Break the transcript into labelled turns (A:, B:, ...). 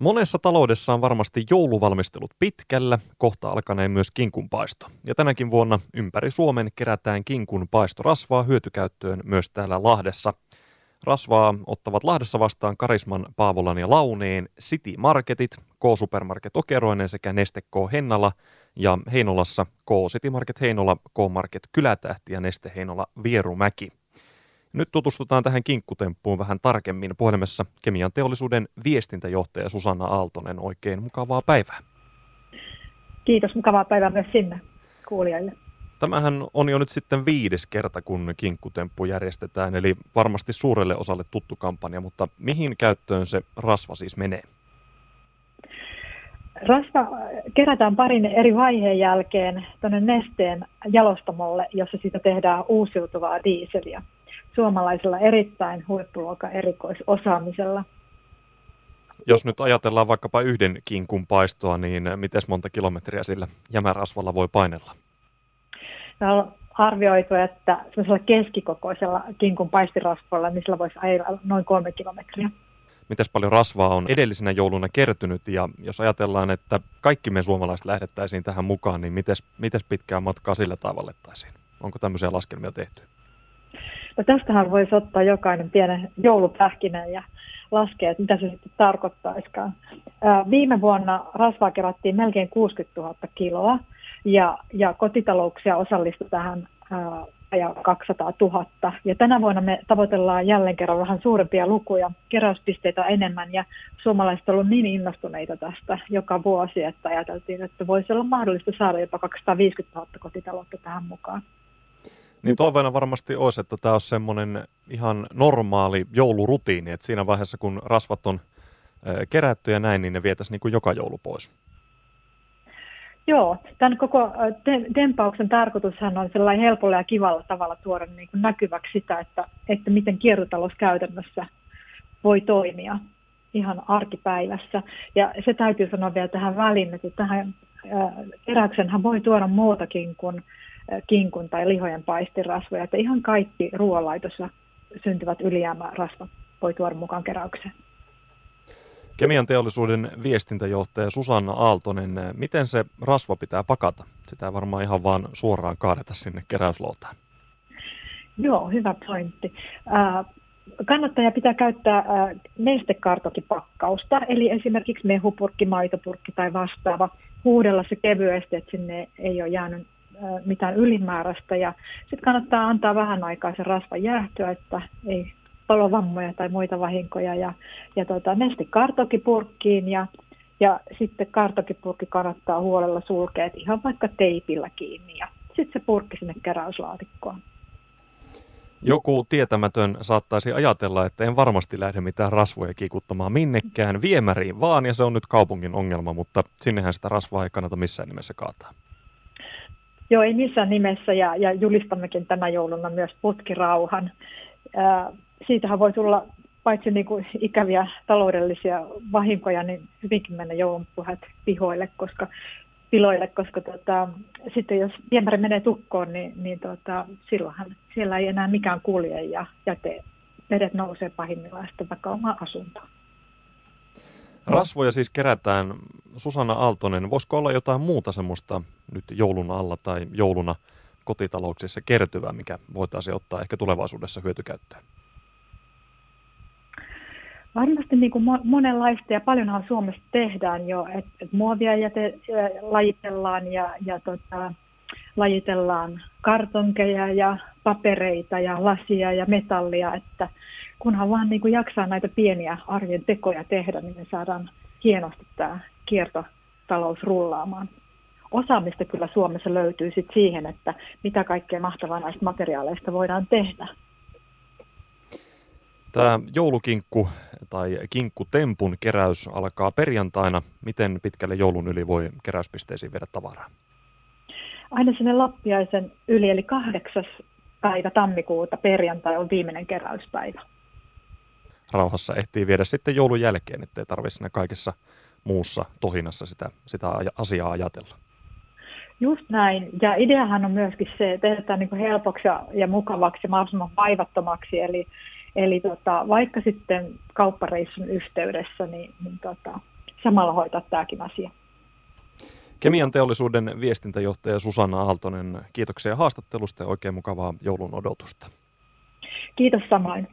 A: Monessa taloudessa on varmasti jouluvalmistelut pitkällä, kohta alkaneen myös kinkunpaisto. Ja tänäkin vuonna ympäri Suomen kerätään kinkun paistorasvaa hyötykäyttöön myös täällä Lahdessa. Rasvaa ottavat Lahdessa vastaan Karisman, Paavolan ja Launeen City Marketit, K-Supermarket Okeroinen sekä Neste K Hennala ja Heinolassa K-City Market Heinola, K-Market Kylätähti ja Neste Heinola Vierumäki. Nyt tutustutaan tähän kinkkutemppuun vähän tarkemmin puhelimessa kemian teollisuuden viestintäjohtaja Susanna Aaltonen. Oikein mukavaa päivää.
B: Kiitos, mukavaa päivää myös sinne kuulijoille.
A: Tämähän on jo nyt sitten viides kerta, kun kinkkutemppu järjestetään, eli varmasti suurelle osalle tuttu kampanja, mutta mihin käyttöön se rasva siis menee?
B: Rasva kerätään parin eri vaiheen jälkeen tuonne nesteen jalostamolle, jossa siitä tehdään uusiutuvaa diiseliä suomalaisella erittäin huippuluokan erikoisosaamisella.
A: Jos nyt ajatellaan vaikkapa yhden kinkun paistoa, niin miten monta kilometriä sillä jämärasvalla voi painella?
B: on arvioitu, että sellaisella keskikokoisella kinkun paistirasvalla, niin sillä voisi ajella noin kolme kilometriä.
A: Miten paljon rasvaa on edellisenä jouluna kertynyt ja jos ajatellaan, että kaikki me suomalaiset lähdettäisiin tähän mukaan, niin miten pitkää matkaa sillä tavallettaisiin? Onko tämmöisiä laskelmia tehty?
B: No tästähän voisi ottaa jokainen pienen joulupähkinän ja laskea, että mitä se sitten tarkoittaisikaan. Viime vuonna rasvaa kerättiin melkein 60 000 kiloa ja, ja kotitalouksia osallistui tähän ja 200 000. Ja tänä vuonna me tavoitellaan jälleen kerran vähän suurempia lukuja, keräyspisteitä enemmän ja suomalaiset ovat niin innostuneita tästä joka vuosi, että ajateltiin, että voisi olla mahdollista saada jopa 250 000 kotitaloutta tähän mukaan.
A: Niin toiveena varmasti olisi, että tämä olisi semmoinen ihan normaali joulurutiini, että siinä vaiheessa kun rasvat on kerätty ja näin, niin ne vietäisiin niin kuin joka joulu pois.
B: Joo, tämän koko tempauksen tarkoitushan on sellainen helpolla ja kivalla tavalla tuoda niin kuin näkyväksi sitä, että, että miten kiertotalous käytännössä voi toimia ihan arkipäivässä. Ja se täytyy sanoa vielä tähän väliin, että tähän eräksenhän voi tuoda muutakin kuin kinkun tai lihojen paistirasvoja, että ihan kaikki ruoanlaitossa syntyvät ylijäämärasvat voi tuoda mukaan keräykseen.
A: Kemian teollisuuden viestintäjohtaja Susanna Aaltonen, miten se rasva pitää pakata? Sitä ei varmaan ihan vaan suoraan kaadeta sinne keräyslootaan.
B: Joo, hyvä pointti. Äh, kannattaja pitää käyttää äh, nestekartokipakkausta, eli esimerkiksi mehupurkki, maitopurkki tai vastaava. Huudella se kevyesti, että sinne ei ole jäänyt mitään ylimääräistä. Ja sitten kannattaa antaa vähän aikaa se rasva jäähtyä, että ei palovammoja tai muita vahinkoja. Ja, ja tota, nesti kartokipurkkiin ja, ja sitten kartokipurkki kannattaa huolella sulkea ihan vaikka teipillä kiinni. Ja sitten se purkki sinne keräyslaatikkoon.
A: Joku tietämätön saattaisi ajatella, että en varmasti lähde mitään rasvoja kikuttamaan minnekään viemäriin vaan, ja se on nyt kaupungin ongelma, mutta sinnehän sitä rasvaa ei kannata missään nimessä kaataa.
B: Joo, ei missään nimessä ja, ja julistammekin tänä jouluna myös putkirauhan. Ää, siitähän voi tulla paitsi niin kuin ikäviä taloudellisia vahinkoja, niin hyvinkin mennä joulunpuhet pihoille, koska piloille, koska tota, sitten jos viemäri menee tukkoon, niin, niin tota, silloinhan siellä ei enää mikään kulje ja jäte, vedet nousee pahimmillaan sitten vaikka omaan asuntoon.
A: Rasvoja siis kerätään. Susanna Aaltonen, voisiko olla jotain muuta semmoista nyt joulun alla tai jouluna kotitalouksissa kertyvää, mikä voitaisiin ottaa ehkä tulevaisuudessa hyötykäyttöön?
B: Varmasti niin kuin monenlaista ja paljonhan Suomessa tehdään jo, että et muovia jäte, lajitellaan ja, ja tota, lajitellaan kartonkeja ja papereita ja lasia ja metallia, että kunhan vaan niin kuin jaksaa näitä pieniä arjen tekoja tehdä, niin me saadaan hienosti tämä kiertotalous rullaamaan. Osaamista kyllä Suomessa löytyy sit siihen, että mitä kaikkea mahtavaa näistä materiaaleista voidaan tehdä.
A: Tämä joulukinkku tai kinkkutempun keräys alkaa perjantaina. Miten pitkälle joulun yli voi keräyspisteisiin viedä tavaraa?
B: Aina sinne Lappiaisen yli, eli kahdeksas päivä tammikuuta perjantai on viimeinen keräyspäivä
A: rauhassa ehtii viedä sitten joulun jälkeen, ettei tarvitse siinä kaikessa muussa tohinassa sitä, sitä asiaa ajatella.
B: Just näin. Ja ideahan on myöskin se, että tehdään niin helpoksi ja mukavaksi ja mahdollisimman vaivattomaksi. Eli, eli tota, vaikka sitten kauppareissun yhteydessä, niin, niin tota, samalla hoitaa tämäkin asia.
A: Kemian teollisuuden viestintäjohtaja Susanna Aaltonen, kiitoksia haastattelusta ja oikein mukavaa joulun odotusta.
B: Kiitos samoin.